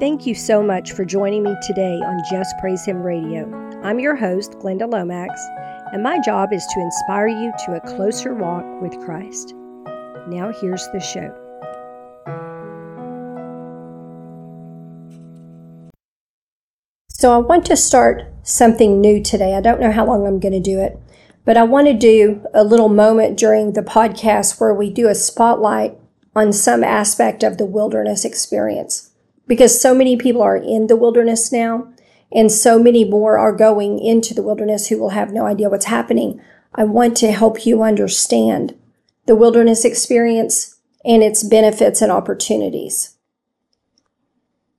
Thank you so much for joining me today on Just Praise Him Radio. I'm your host, Glynda Lomax, and my job is to inspire you to a closer walk with Christ. Now, here's the show. So, I want to start something new today. I don't know how long I'm going to do it, but I want to do a little moment during the podcast where we do a spotlight on some aspect of the wilderness experience because so many people are in the wilderness now and so many more are going into the wilderness who will have no idea what's happening. I want to help you understand the wilderness experience and its benefits and opportunities.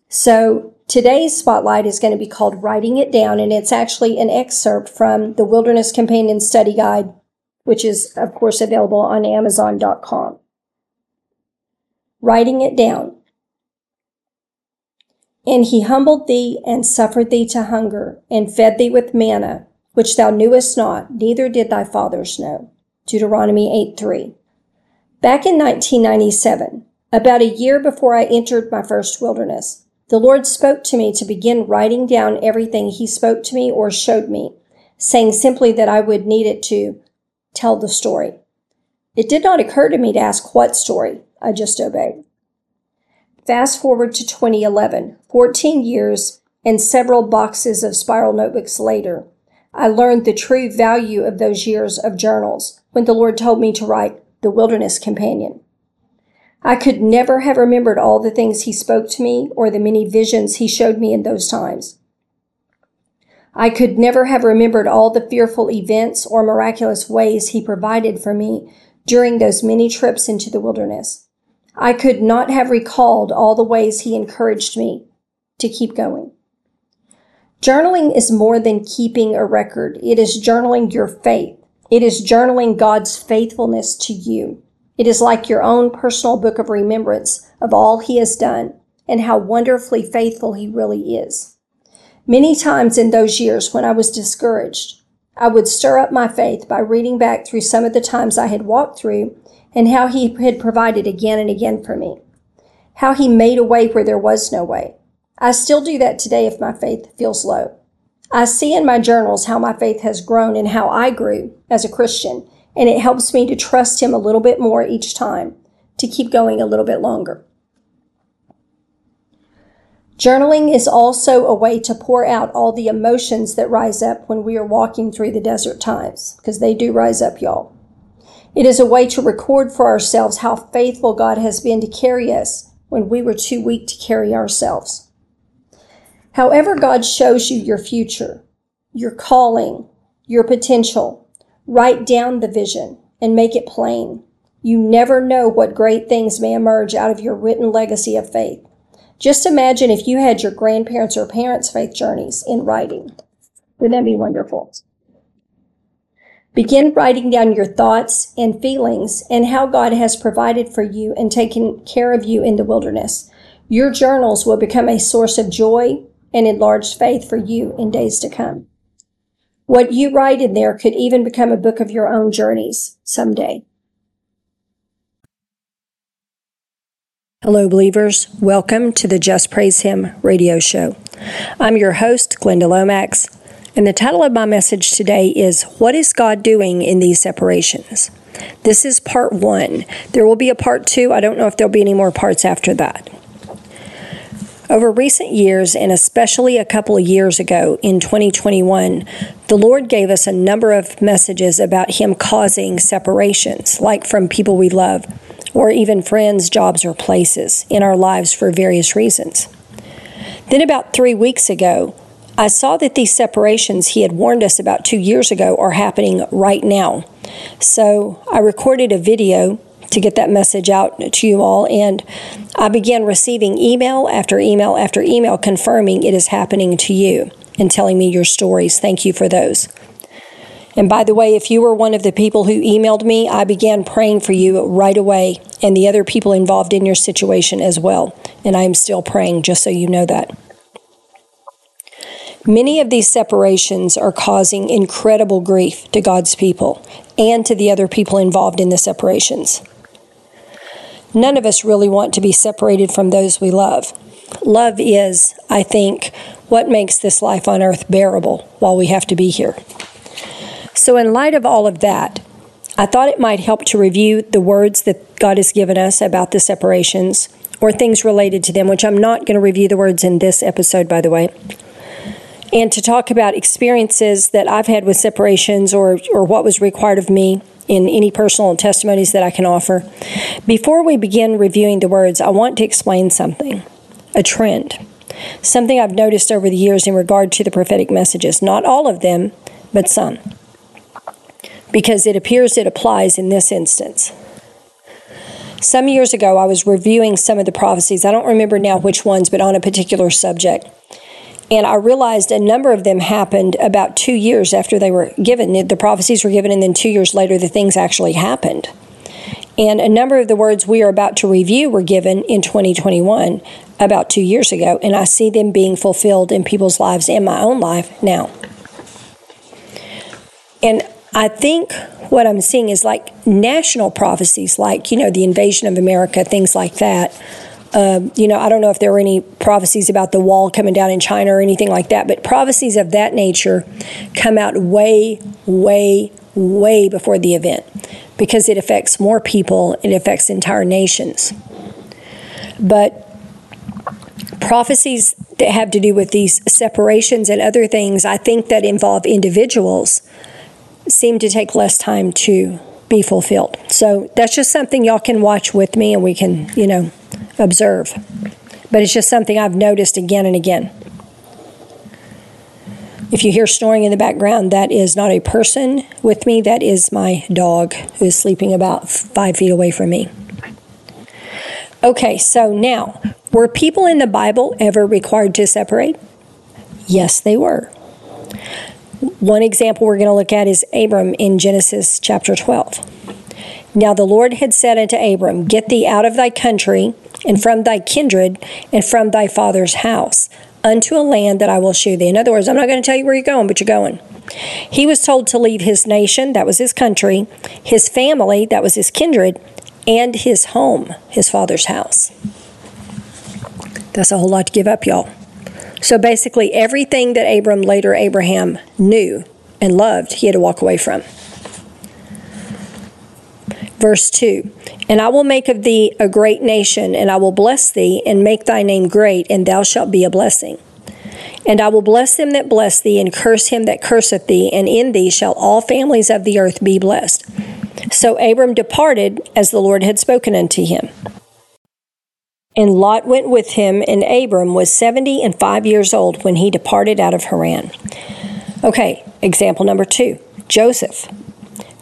So today's spotlight is going to be called Writing It Down, and it's actually an excerpt from the Wilderness Companion Study Guide, which is, of course, available on Amazon.com. Writing it down. And he humbled thee and suffered thee to hunger and fed thee with manna, which thou knewest not, neither did thy fathers know. Deuteronomy 8 3. Back in 1997, about a year before I entered my first wilderness, the Lord spoke to me to begin writing down everything He spoke to me or showed me, saying simply that I would need it to tell the story. It did not occur to me to ask what story, I just obeyed. Fast forward to 2011, 14 years and several boxes of spiral notebooks later, I learned the true value of those years of journals when the Lord told me to write The Wilderness Companion. I could never have remembered all the things He spoke to me or the many visions He showed me in those times. I could never have remembered all the fearful events or miraculous ways He provided for me during those many trips into the wilderness. I could not have recalled all the ways he encouraged me to keep going. Journaling is more than keeping a record. It is journaling your faith. It is journaling God's faithfulness to you. It is like your own personal book of remembrance of all he has done and how wonderfully faithful he really is. Many times in those years when I was discouraged, I would stir up my faith by reading back through some of the times I had walked through and how he had provided again and again for me. How he made a way where there was no way. I still do that today if my faith feels low. I see in my journals how my faith has grown and how I grew as a Christian, and it helps me to trust him a little bit more each time, to keep going a little bit longer. Journaling is also a way to pour out all the emotions that rise up when we are walking through the desert times, because they do rise up, y'all. It is a way to record for ourselves how faithful God has been to carry us when we were too weak to carry ourselves. However, God shows you your future, your calling, your potential, write down the vision and make it plain. You never know what great things may emerge out of your written legacy of faith. Just imagine if you had your grandparents' or parents' faith journeys in writing. Wouldn't that be wonderful? Begin writing down your thoughts and feelings and how God has provided for you and taken care of you in the wilderness. Your journals will become a source of joy and enlarged faith for you in days to come. What you write in there could even become a book of your own journeys someday. Hello, believers. Welcome to the Just Praise Him radio show. I'm your host, Glynda Lomax, and the title of my message today is What is God Doing in These Separations? This is part one. There will be a part two. I don't know if there'll be any more parts after that. Over recent years, and especially a couple of years ago in 2021, the Lord gave us a number of messages about Him causing separations, like from people we love, or even friends, jobs, or places in our lives for various reasons. Then, about three weeks ago, I saw that these separations he had warned us about two years ago are happening right now. So I recorded a video to get that message out to you all, and I began receiving email after email after email confirming it is happening to you and telling me your stories. Thank you for those. And by the way, if you were one of the people who emailed me, I began praying for you right away and the other people involved in your situation as well. And I am still praying, just so you know that. Many of these separations are causing incredible grief to God's people and to the other people involved in the separations. None of us really want to be separated from those we love. Love is, I think, what makes this life on earth bearable while we have to be here. So, in light of all of that, I thought it might help to review the words that God has given us about the separations or things related to them, which I'm not going to review the words in this episode, by the way, and to talk about experiences that I've had with separations or, or what was required of me in any personal testimonies that I can offer. Before we begin reviewing the words, I want to explain something a trend, something I've noticed over the years in regard to the prophetic messages. Not all of them, but some. Because it appears it applies in this instance. Some years ago, I was reviewing some of the prophecies. I don't remember now which ones, but on a particular subject. And I realized a number of them happened about two years after they were given. The prophecies were given, and then two years later, the things actually happened. And a number of the words we are about to review were given in 2021, about two years ago. And I see them being fulfilled in people's lives and my own life now. And I think what I'm seeing is like national prophecies, like, you know, the invasion of America, things like that um, you know, I don't know if there were any prophecies about the wall coming down in China or anything like that, but prophecies of that nature come out way, way, way before the event because it affects more people, it affects entire nations. But prophecies that have to do with these separations and other things, I think that involve individuals, seem to take less time to be fulfilled. So that's just something y'all can watch with me and we can, you know, observe. But it's just something I've noticed again and again. If you hear snoring in the background, that is not a person with me, that is my dog who is sleeping about five feet away from me. Okay, so now, were people in the Bible ever required to separate? Yes, they were. One example we're going to look at is Abram in Genesis chapter 12. Now the Lord had said unto Abram, Get thee out of thy country, and from thy kindred, and from thy father's house, unto a land that I will shew thee. In other words, I'm not going to tell you where you're going, but you're going. He was told to leave his nation, that was his country, his family, that was his kindred, and his home, his father's house. That's a whole lot to give up, y'all. So basically, everything that Abram, later Abraham, knew and loved, he had to walk away from. Verse 2 And I will make of thee a great nation, and I will bless thee, and make thy name great, and thou shalt be a blessing. And I will bless them that bless thee, and curse him that curseth thee, and in thee shall all families of the earth be blessed. So Abram departed as the Lord had spoken unto him. And Lot went with him, and Abram was seventy and five years old when he departed out of Haran. Okay, example number two Joseph.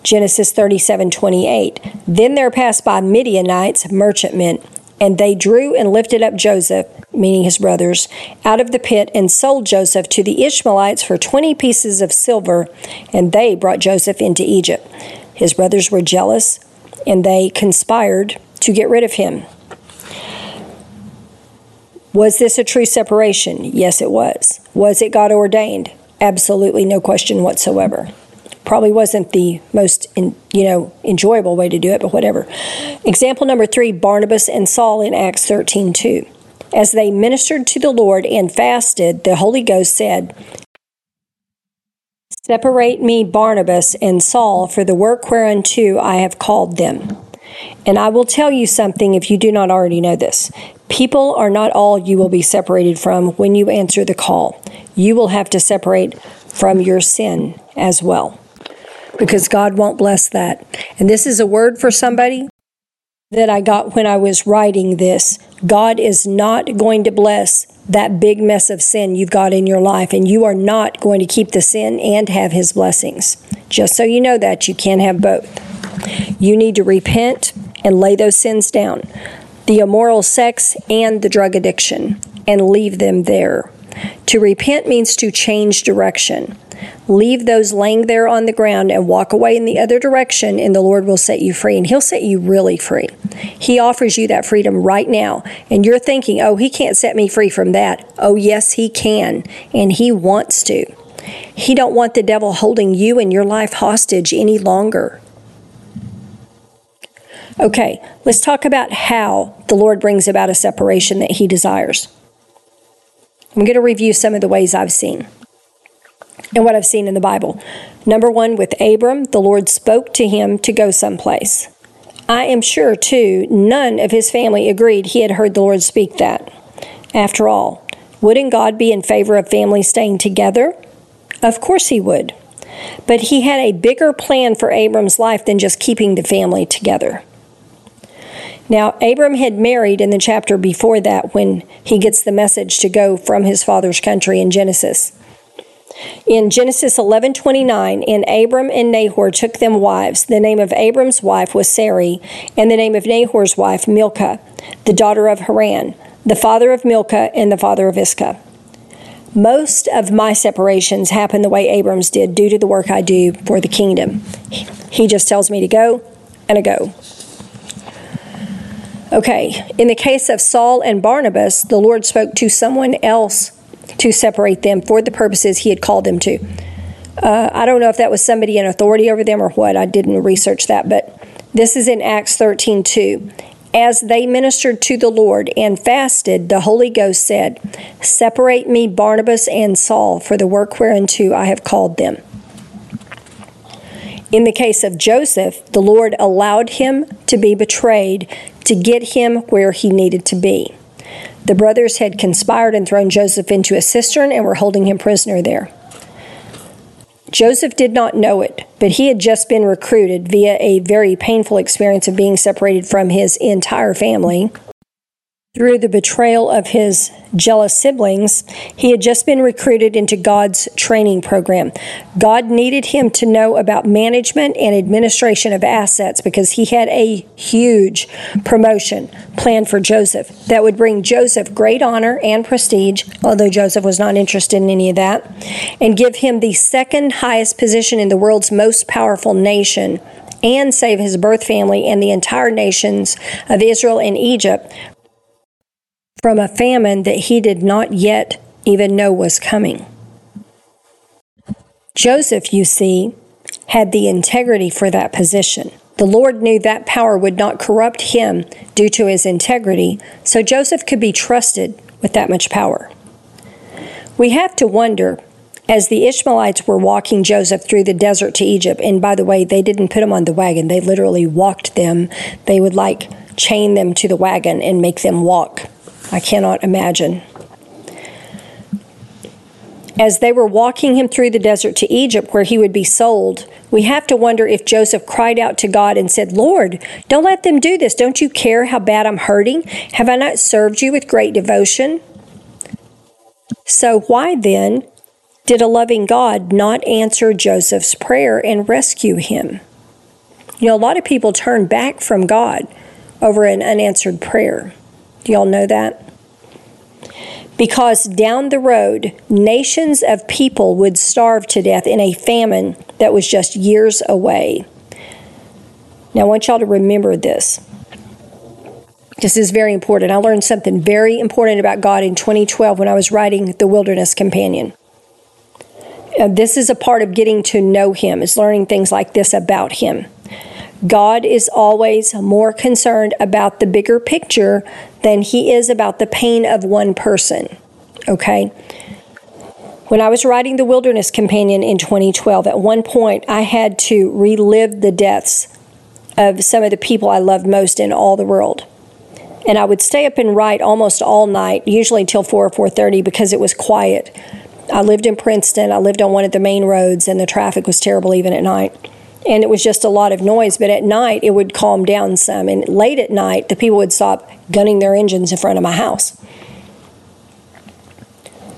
Genesis 37 28. Then there passed by Midianites, merchantmen, and they drew and lifted up Joseph, meaning his brothers, out of the pit and sold Joseph to the Ishmaelites for 20 pieces of silver, and they brought Joseph into Egypt. His brothers were jealous, and they conspired to get rid of him. Was this a true separation? Yes, it was. Was it God ordained? Absolutely no question whatsoever. Probably wasn't the most, in, you know, enjoyable way to do it, but whatever. Example number three: Barnabas and Saul in Acts thirteen two. As they ministered to the Lord and fasted, the Holy Ghost said, Separate me, Barnabas and Saul, for the work whereunto I have called them. And I will tell you something if you do not already know this. People are not all you will be separated from when you answer the call. You will have to separate from your sin as well because God won't bless that. And this is a word for somebody that I got when I was writing this. God is not going to bless that big mess of sin you've got in your life, and you are not going to keep the sin and have His blessings. Just so you know that, you can't have both. You need to repent and lay those sins down the immoral sex, and the drug addiction, and leave them there. To repent means to change direction. Leave those laying there on the ground and walk away in the other direction, and the Lord will set you free. And He'll set you really free. He offers you that freedom right now. And you're thinking, oh, He can't set me free from that. Oh, yes, He can. And He wants to. He don't want the devil holding you and your life hostage any longer. Okay, let's talk about how the Lord brings about a separation that He desires. I'm going to review some of the ways I've seen and what I've seen in the Bible. Number one, with Abram, the Lord spoke to him to go someplace. I am sure, too, none of his family agreed he had heard the Lord speak that. After all, wouldn't God be in favor of families staying together? Of course he would. But he had a bigger plan for Abram's life than just keeping the family together. Now, Abram had married in the chapter before that when he gets the message to go from his father's country in Genesis. In Genesis 11:29, and Abram and Nahor took them wives. The name of Abram's wife was Sarai, and the name of Nahor's wife Milcah, the daughter of Haran, the father of Milcah and the father of Iscah. Most of my separations happen the way Abram's did due to the work I do for the kingdom. He just tells me to go, and I go. Okay, in the case of Saul and Barnabas, the Lord spoke to someone else to separate them for the purposes he had called them to. Uh, I don't know if that was somebody in authority over them or what. I didn't research that, but this is in Acts 13 2. As they ministered to the Lord and fasted, the Holy Ghost said, Separate me Barnabas and Saul for the work whereunto I have called them. In the case of Joseph, the Lord allowed him to be betrayed to get him where he needed to be. The brothers had conspired and thrown Joseph into a cistern and were holding him prisoner there. Joseph did not know it, but he had just been recruited via a very painful experience of being separated from his entire family through the betrayal of his jealous siblings, he had just been recruited into God's training program. God needed him to know about management and administration of assets because he had a huge promotion planned for Joseph that would bring Joseph great honor and prestige, although Joseph was not interested in any of that, and give him the second highest position in the world's most powerful nation and save his birth family and the entire nations of Israel and Egypt from a famine that he did not yet even know was coming. Joseph, you see, had the integrity for that position. The Lord knew that power would not corrupt him due to his integrity, so Joseph could be trusted with that much power. We have to wonder as the Ishmaelites were walking Joseph through the desert to Egypt, and by the way, they didn't put him on the wagon, they literally walked them. They would like chain them to the wagon and make them walk. I cannot imagine. As they were walking him through the desert to Egypt, where he would be sold, we have to wonder if Joseph cried out to God and said, Lord, don't let them do this. Don't you care how bad I'm hurting? Have I not served you with great devotion? So, why then did a loving God not answer Joseph's prayer and rescue him? You know, a lot of people turn back from God over an unanswered prayer. Do y'all know that? Because down the road, nations of people would starve to death in a famine that was just years away. Now, I want y'all to remember this. This is very important. I learned something very important about God in 2012 when I was writing The Wilderness Companion. Uh, this is a part of getting to know Him, is learning things like this about Him. God is always more concerned about the bigger picture than he is about the pain of one person. Okay? When I was writing The Wilderness Companion in 2012, at one point I had to relive the deaths of some of the people I loved most in all the world. And I would stay up and write almost all night, usually till 4 or 4:30 because it was quiet. I lived in Princeton. I lived on one of the main roads and the traffic was terrible even at night and it was just a lot of noise. But at night, it would calm down some. And late at night, the people would stop gunning their engines in front of my house.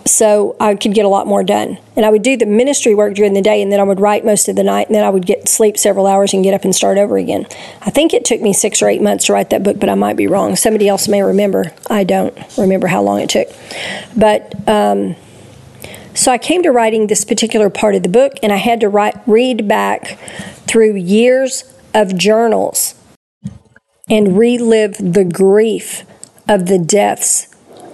So I could get a lot more done. And I would do the ministry work during the day, and then I would write most of the night, and then I would get sleep several hours and get up and start over again. I think it took me six or eight months to write that book, but I might be wrong. Somebody else may remember. I don't remember how long it took. But um, so I came to writing this particular part of the book, and I had to write, read back through years of journals and relive the grief of the deaths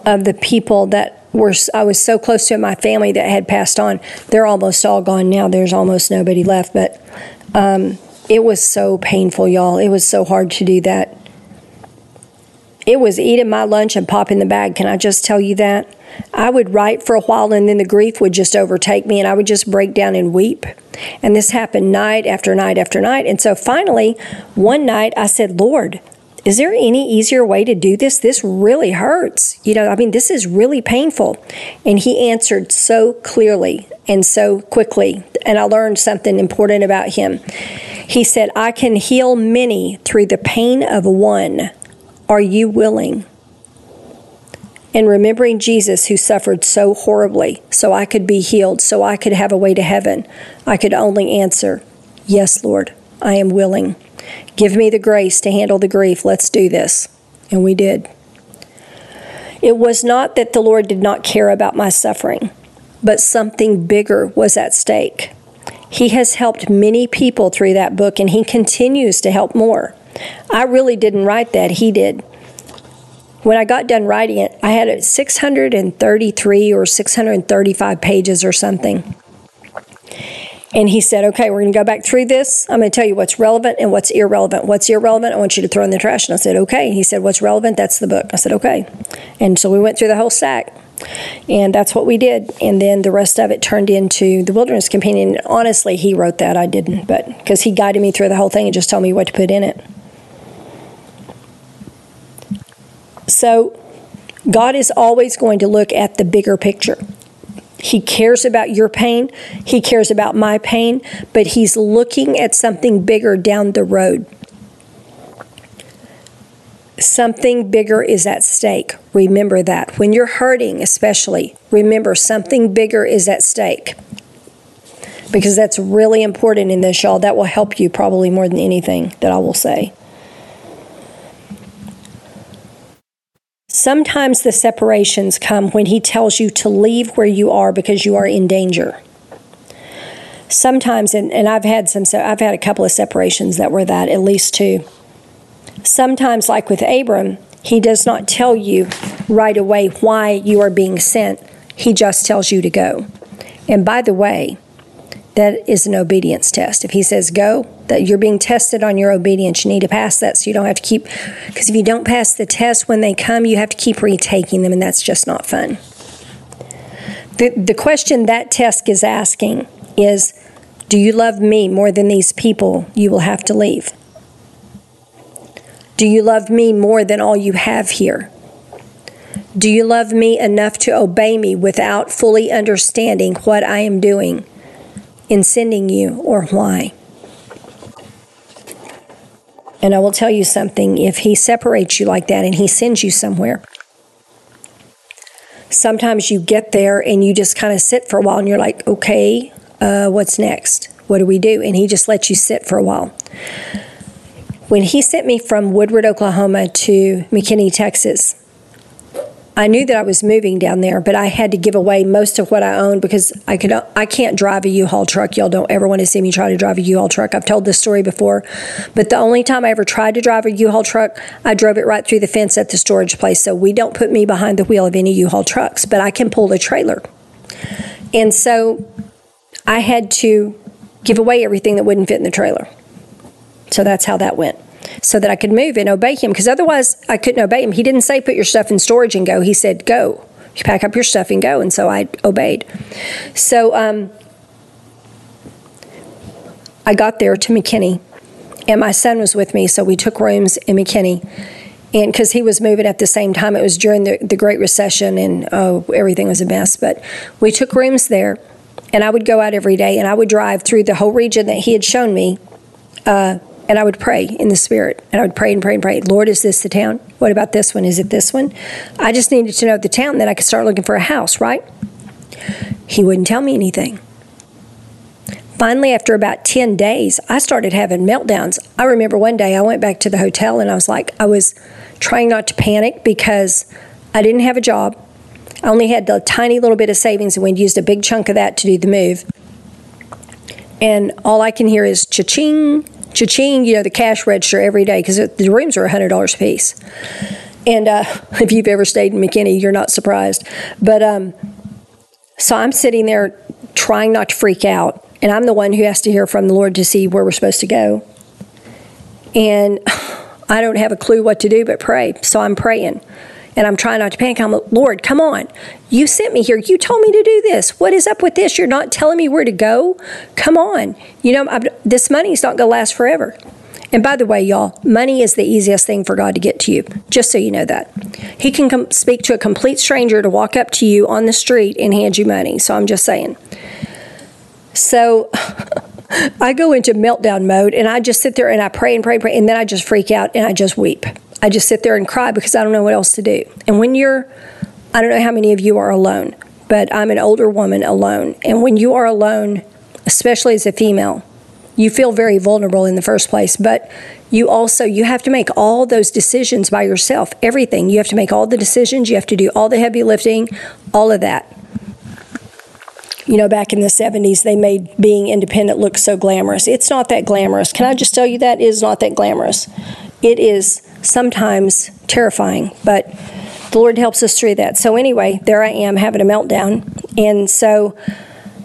of the people that were I was so close to in my family that had passed on. They're almost all gone now. There's almost nobody left, but um, it was so painful, y'all. It was so hard to do that. it was eating my lunch and popping the bag. Can I just tell you that? I would write for a while and then the grief would just overtake me and I would just break down and weep. And this happened night after night after night. And so finally, one night I said, Lord, is there any easier way to do this? This really hurts. You know, I mean, this is really painful. And he answered so clearly and so quickly. And I learned something important about him. He said, I can heal many through the pain of one. Are you willing? And remembering Jesus who suffered so horribly, so I could be healed, so I could have a way to heaven, I could only answer, Yes, Lord, I am willing. Give me the grace to handle the grief. Let's do this. And we did. It was not that the Lord did not care about my suffering, but something bigger was at stake. He has helped many people through that book, and He continues to help more. I really didn't write that, He did. When I got done writing it, I had it 633 or 635 pages or something. And he said, Okay, we're going to go back through this. I'm going to tell you what's relevant and what's irrelevant. What's irrelevant, I want you to throw in the trash. And I said, Okay. And he said, What's relevant? That's the book. I said, Okay. And so we went through the whole stack. And that's what we did. And then the rest of it turned into the Wilderness Companion. Honestly, he wrote that. I didn't, but because he guided me through the whole thing and just told me what to put in it. So, God is always going to look at the bigger picture. He cares about your pain. He cares about my pain, but He's looking at something bigger down the road. Something bigger is at stake. Remember that. When you're hurting, especially, remember something bigger is at stake. Because that's really important in this, y'all. That will help you probably more than anything that I will say. Sometimes the separations come when He tells you to leave where you are because you are in danger. Sometimes, and, and I've had some, so I've had a couple of separations that were that, at least two. Sometimes, like with Abram, He does not tell you right away why you are being sent, He just tells you to go. And by the way, that is an obedience test. If he says go, that you're being tested on your obedience, you need to pass that so you don't have to keep, because if you don't pass the test when they come, you have to keep retaking them, and that's just not fun. The, the question that test is asking is Do you love me more than these people you will have to leave? Do you love me more than all you have here? Do you love me enough to obey me without fully understanding what I am doing? In sending you or why. And I will tell you something if he separates you like that and he sends you somewhere, sometimes you get there and you just kind of sit for a while and you're like, okay, uh, what's next? What do we do? And he just lets you sit for a while. When he sent me from Woodward, Oklahoma to McKinney, Texas, I knew that I was moving down there, but I had to give away most of what I owned because I could I can't drive a U-Haul truck. Y'all don't ever want to see me try to drive a U-Haul truck. I've told this story before, but the only time I ever tried to drive a U-Haul truck, I drove it right through the fence at the storage place. So we don't put me behind the wheel of any U-Haul trucks, but I can pull the trailer. And so I had to give away everything that wouldn't fit in the trailer. So that's how that went so that I could move and obey him because otherwise I couldn't obey him. He didn't say put your stuff in storage and go. He said go. You pack up your stuff and go. And so I obeyed. So um, I got there to McKinney and my son was with me. So we took rooms in McKinney. And because he was moving at the same time, it was during the, the Great Recession and oh, everything was a mess. But we took rooms there and I would go out every day and I would drive through the whole region that he had shown me. Uh, and I would pray in the spirit. And I would pray and pray and pray. Lord, is this the town? What about this one? Is it this one? I just needed to know the town, then I could start looking for a house, right? He wouldn't tell me anything. Finally, after about 10 days, I started having meltdowns. I remember one day I went back to the hotel and I was like, I was trying not to panic because I didn't have a job. I only had a tiny little bit of savings and we'd used a big chunk of that to do the move. And all I can hear is cha-ching, cha-ching, you know, the cash register every day because the rooms are $100 a piece. And uh, if you've ever stayed in McKinney, you're not surprised. But um, so I'm sitting there trying not to freak out. And I'm the one who has to hear from the Lord to see where we're supposed to go. And I don't have a clue what to do but pray. So I'm praying and I'm trying not to panic. I'm like, Lord, come on. You sent me here. You told me to do this. What is up with this? You're not telling me where to go? Come on. You know, I'm, this money's not going to last forever. And by the way, y'all, money is the easiest thing for God to get to you, just so you know that. He can com- speak to a complete stranger to walk up to you on the street and hand you money. So I'm just saying. So I go into meltdown mode and I just sit there and I pray and pray and pray, and then I just freak out and I just weep. I just sit there and cry because I don't know what else to do. And when you're, I don't know how many of you are alone, but I'm an older woman alone. And when you are alone, especially as a female, you feel very vulnerable in the first place but you also you have to make all those decisions by yourself everything you have to make all the decisions you have to do all the heavy lifting all of that you know back in the 70s they made being independent look so glamorous it's not that glamorous can i just tell you that it is not that glamorous it is sometimes terrifying, but the Lord helps us through that. So, anyway, there I am having a meltdown. And so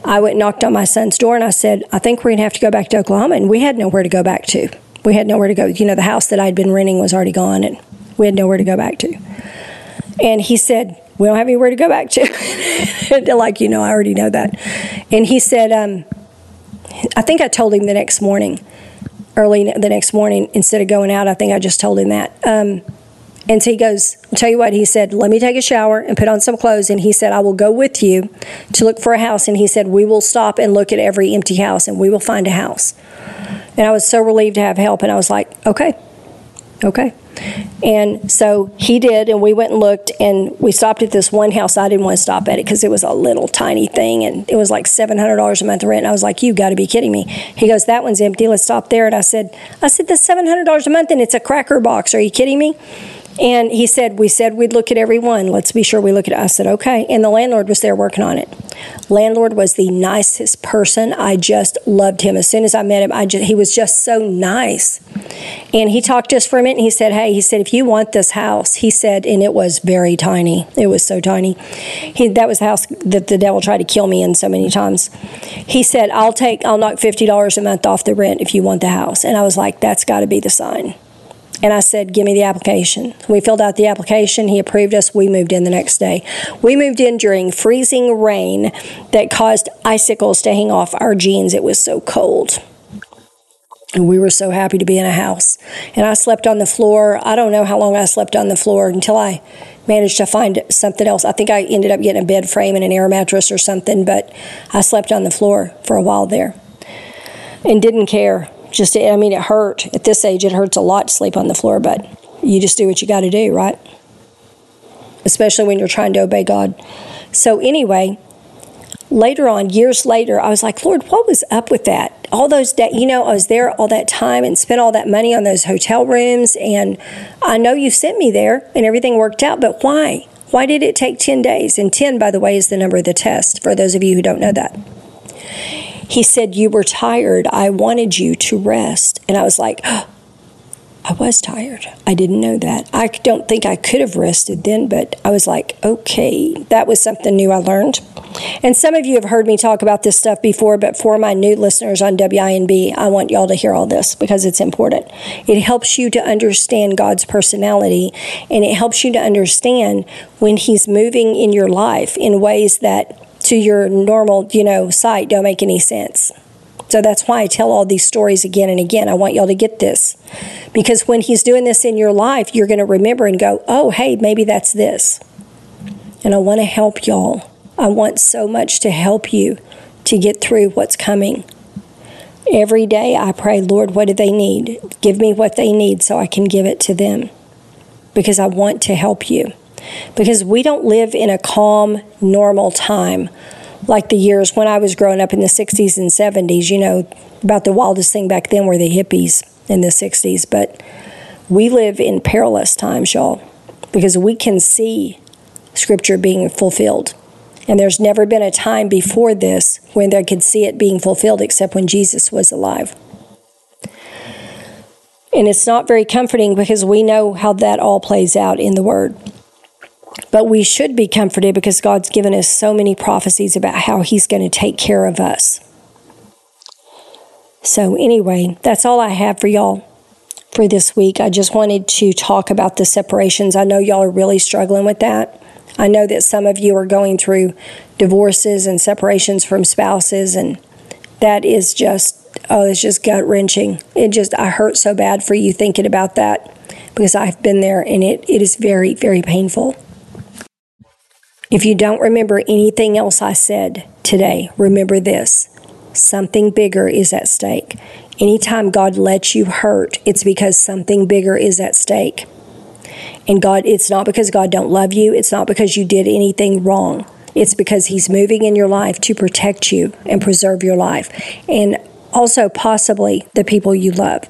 I went and knocked on my son's door and I said, I think we're going to have to go back to Oklahoma. And we had nowhere to go back to. We had nowhere to go. You know, the house that I'd been renting was already gone and we had nowhere to go back to. And he said, We don't have anywhere to go back to. They're like, you know, I already know that. And he said, um, I think I told him the next morning early the next morning instead of going out. I think I just told him that. Um, and so he goes, I'll tell you what, he said, let me take a shower and put on some clothes. And he said, I will go with you to look for a house. And he said, we will stop and look at every empty house and we will find a house. And I was so relieved to have help. And I was like, okay, okay. And so he did, and we went and looked, and we stopped at this one house. I didn't want to stop at it because it was a little tiny thing, and it was like seven hundred dollars a month rent. And I was like, "You got to be kidding me!" He goes, "That one's empty. Let's stop there." And I said, "I said that's seven hundred dollars a month, and it's a cracker box. Are you kidding me?" And he said, We said we'd look at every one. Let's be sure we look at it. I said, Okay. And the landlord was there working on it. Landlord was the nicest person. I just loved him. As soon as I met him, I just, he was just so nice. And he talked to us for a minute and he said, Hey, he said, if you want this house, he said, and it was very tiny. It was so tiny. He, that was the house that the devil tried to kill me in so many times. He said, I'll take, I'll knock $50 a month off the rent if you want the house. And I was like, That's got to be the sign. And I said, Give me the application. We filled out the application. He approved us. We moved in the next day. We moved in during freezing rain that caused icicles to hang off our jeans. It was so cold. And we were so happy to be in a house. And I slept on the floor. I don't know how long I slept on the floor until I managed to find something else. I think I ended up getting a bed frame and an air mattress or something, but I slept on the floor for a while there and didn't care just I mean it hurt. At this age it hurts a lot to sleep on the floor but you just do what you got to do right? Especially when you're trying to obey God. So anyway later on years later I was like Lord what was up with that? All those days you know I was there all that time and spent all that money on those hotel rooms and I know you sent me there and everything worked out but why? Why did it take 10 days? And 10 by the way is the number of the test for those of you who don't know that he said, You were tired. I wanted you to rest. And I was like, oh, I was tired. I didn't know that. I don't think I could have rested then, but I was like, okay, that was something new I learned. And some of you have heard me talk about this stuff before, but for my new listeners on WINB, I want y'all to hear all this because it's important. It helps you to understand God's personality and it helps you to understand when He's moving in your life in ways that to your normal, you know, sight don't make any sense. So that's why I tell all these stories again and again. I want y'all to get this. Because when he's doing this in your life, you're going to remember and go, oh, hey, maybe that's this. And I want to help y'all. I want so much to help you to get through what's coming. Every day I pray, Lord, what do they need? Give me what they need so I can give it to them. Because I want to help you because we don't live in a calm, normal time like the years when I was growing up in the 60s and 70s. You know, about the wildest thing back then were the hippies in the 60s. But we live in perilous times, y'all, because we can see Scripture being fulfilled. And there's never been a time before this when they could see it being fulfilled except when Jesus was alive. And it's not very comforting because we know how that all plays out in the Word. But we should be comforted because God's given us so many prophecies about how He's going to take care of us. So, anyway, that's all I have for y'all. for this week. I just wanted to talk about the separations. I know y'all are really struggling with that. I know that some of you are going through divorces and separations from spouses, and that is just, oh, it's just gut wrenching. It just, I hurt so bad for you thinking about that because I've been there and it, it is very, very painful. If you don't remember anything else I said today, remember this something bigger is at stake. Anytime God lets you hurt, it's because something bigger is at stake. And God, it's not because God don't love you, it's not because you did anything wrong. It's because he's moving in your life to protect you and preserve your life. And also possibly the people you love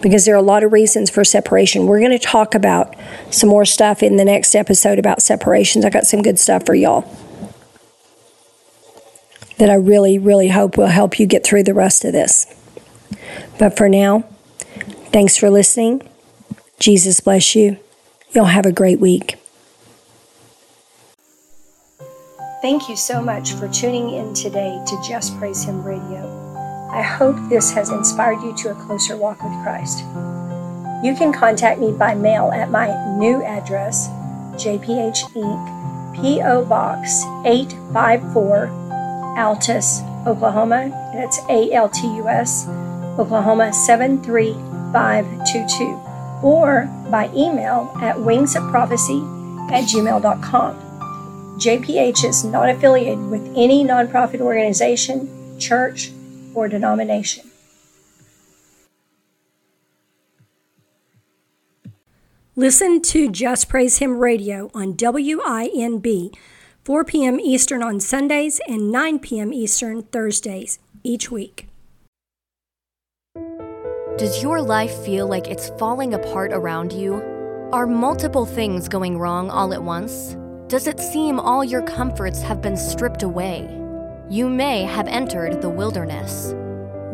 because there are a lot of reasons for separation. We're going to talk about some more stuff in the next episode about separations. I got some good stuff for y'all that I really, really hope will help you get through the rest of this. But for now, thanks for listening. Jesus bless you. Y'all have a great week. Thank you so much for tuning in today to Just Praise Him Radio. I hope this has inspired you to a closer walk with Christ. You can contact me by mail at my new address, JPH Inc., P.O. Box 854, Altus, Oklahoma. That's A L T U S, Oklahoma 73522. Or by email at wingsofprophecy at gmail.com. JPH is not affiliated with any nonprofit organization, church, or denomination. Listen to Just Praise Him Radio on WINB, 4 p.m. Eastern on Sundays and 9 p.m. Eastern Thursdays each week. Does your life feel like it's falling apart around you? Are multiple things going wrong all at once? Does it seem all your comforts have been stripped away? You may have entered the wilderness.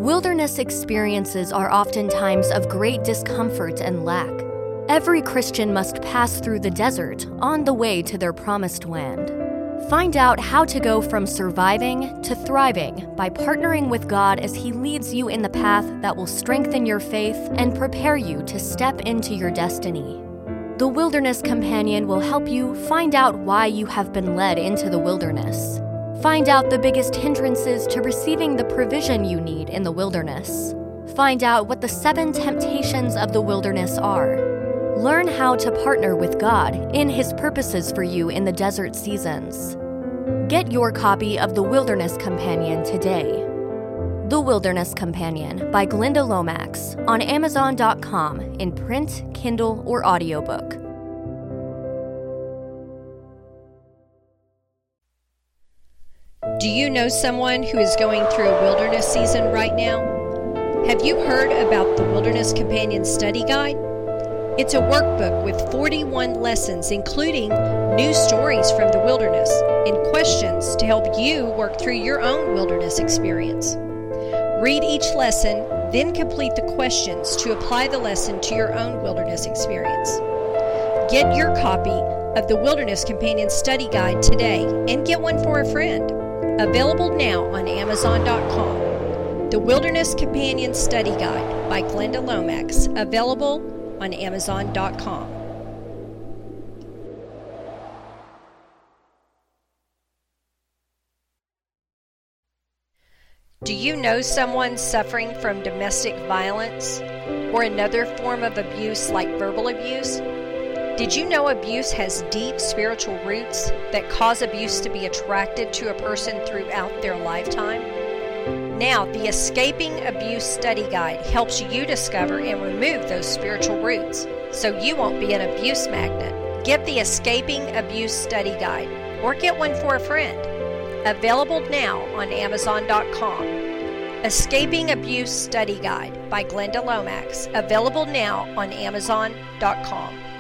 Wilderness experiences are oftentimes of great discomfort and lack. Every Christian must pass through the desert on the way to their promised land. Find out how to go from surviving to thriving by partnering with God as He leads you in the path that will strengthen your faith and prepare you to step into your destiny. The Wilderness Companion will help you find out why you have been led into the wilderness Find out the biggest hindrances to receiving the provision you need in the wilderness. Find out what the seven temptations of the wilderness are. Learn how to partner with God in His purposes for you in the desert seasons. Get your copy of The Wilderness Companion today. The Wilderness Companion by Glynda Lomax on Amazon.com in print, Kindle, or audiobook. Do you know someone who is going through a wilderness season right now? Have you heard about the Wilderness Companion Study Guide? It's a workbook with 41 lessons, including new stories from the wilderness and questions to help you work through your own wilderness experience. Read each lesson, then complete the questions to apply the lesson to your own wilderness experience. Get your copy of the Wilderness Companion Study Guide today and get one for a friend. Available now on Amazon.com. The Wilderness Companion Study Guide by Glynda Lomax. Available on Amazon.com. Do you know someone suffering from domestic violence or another form of abuse like verbal abuse? Did you know abuse has deep spiritual roots that cause abuse to be attracted to a person throughout their lifetime? Now, the Escaping Abuse Study Guide helps you discover and remove those spiritual roots so you won't be an abuse magnet. Get the Escaping Abuse Study Guide or get one for a friend. Available now on Amazon.com. Escaping Abuse Study Guide by Glynda Lomax. Available now on Amazon.com.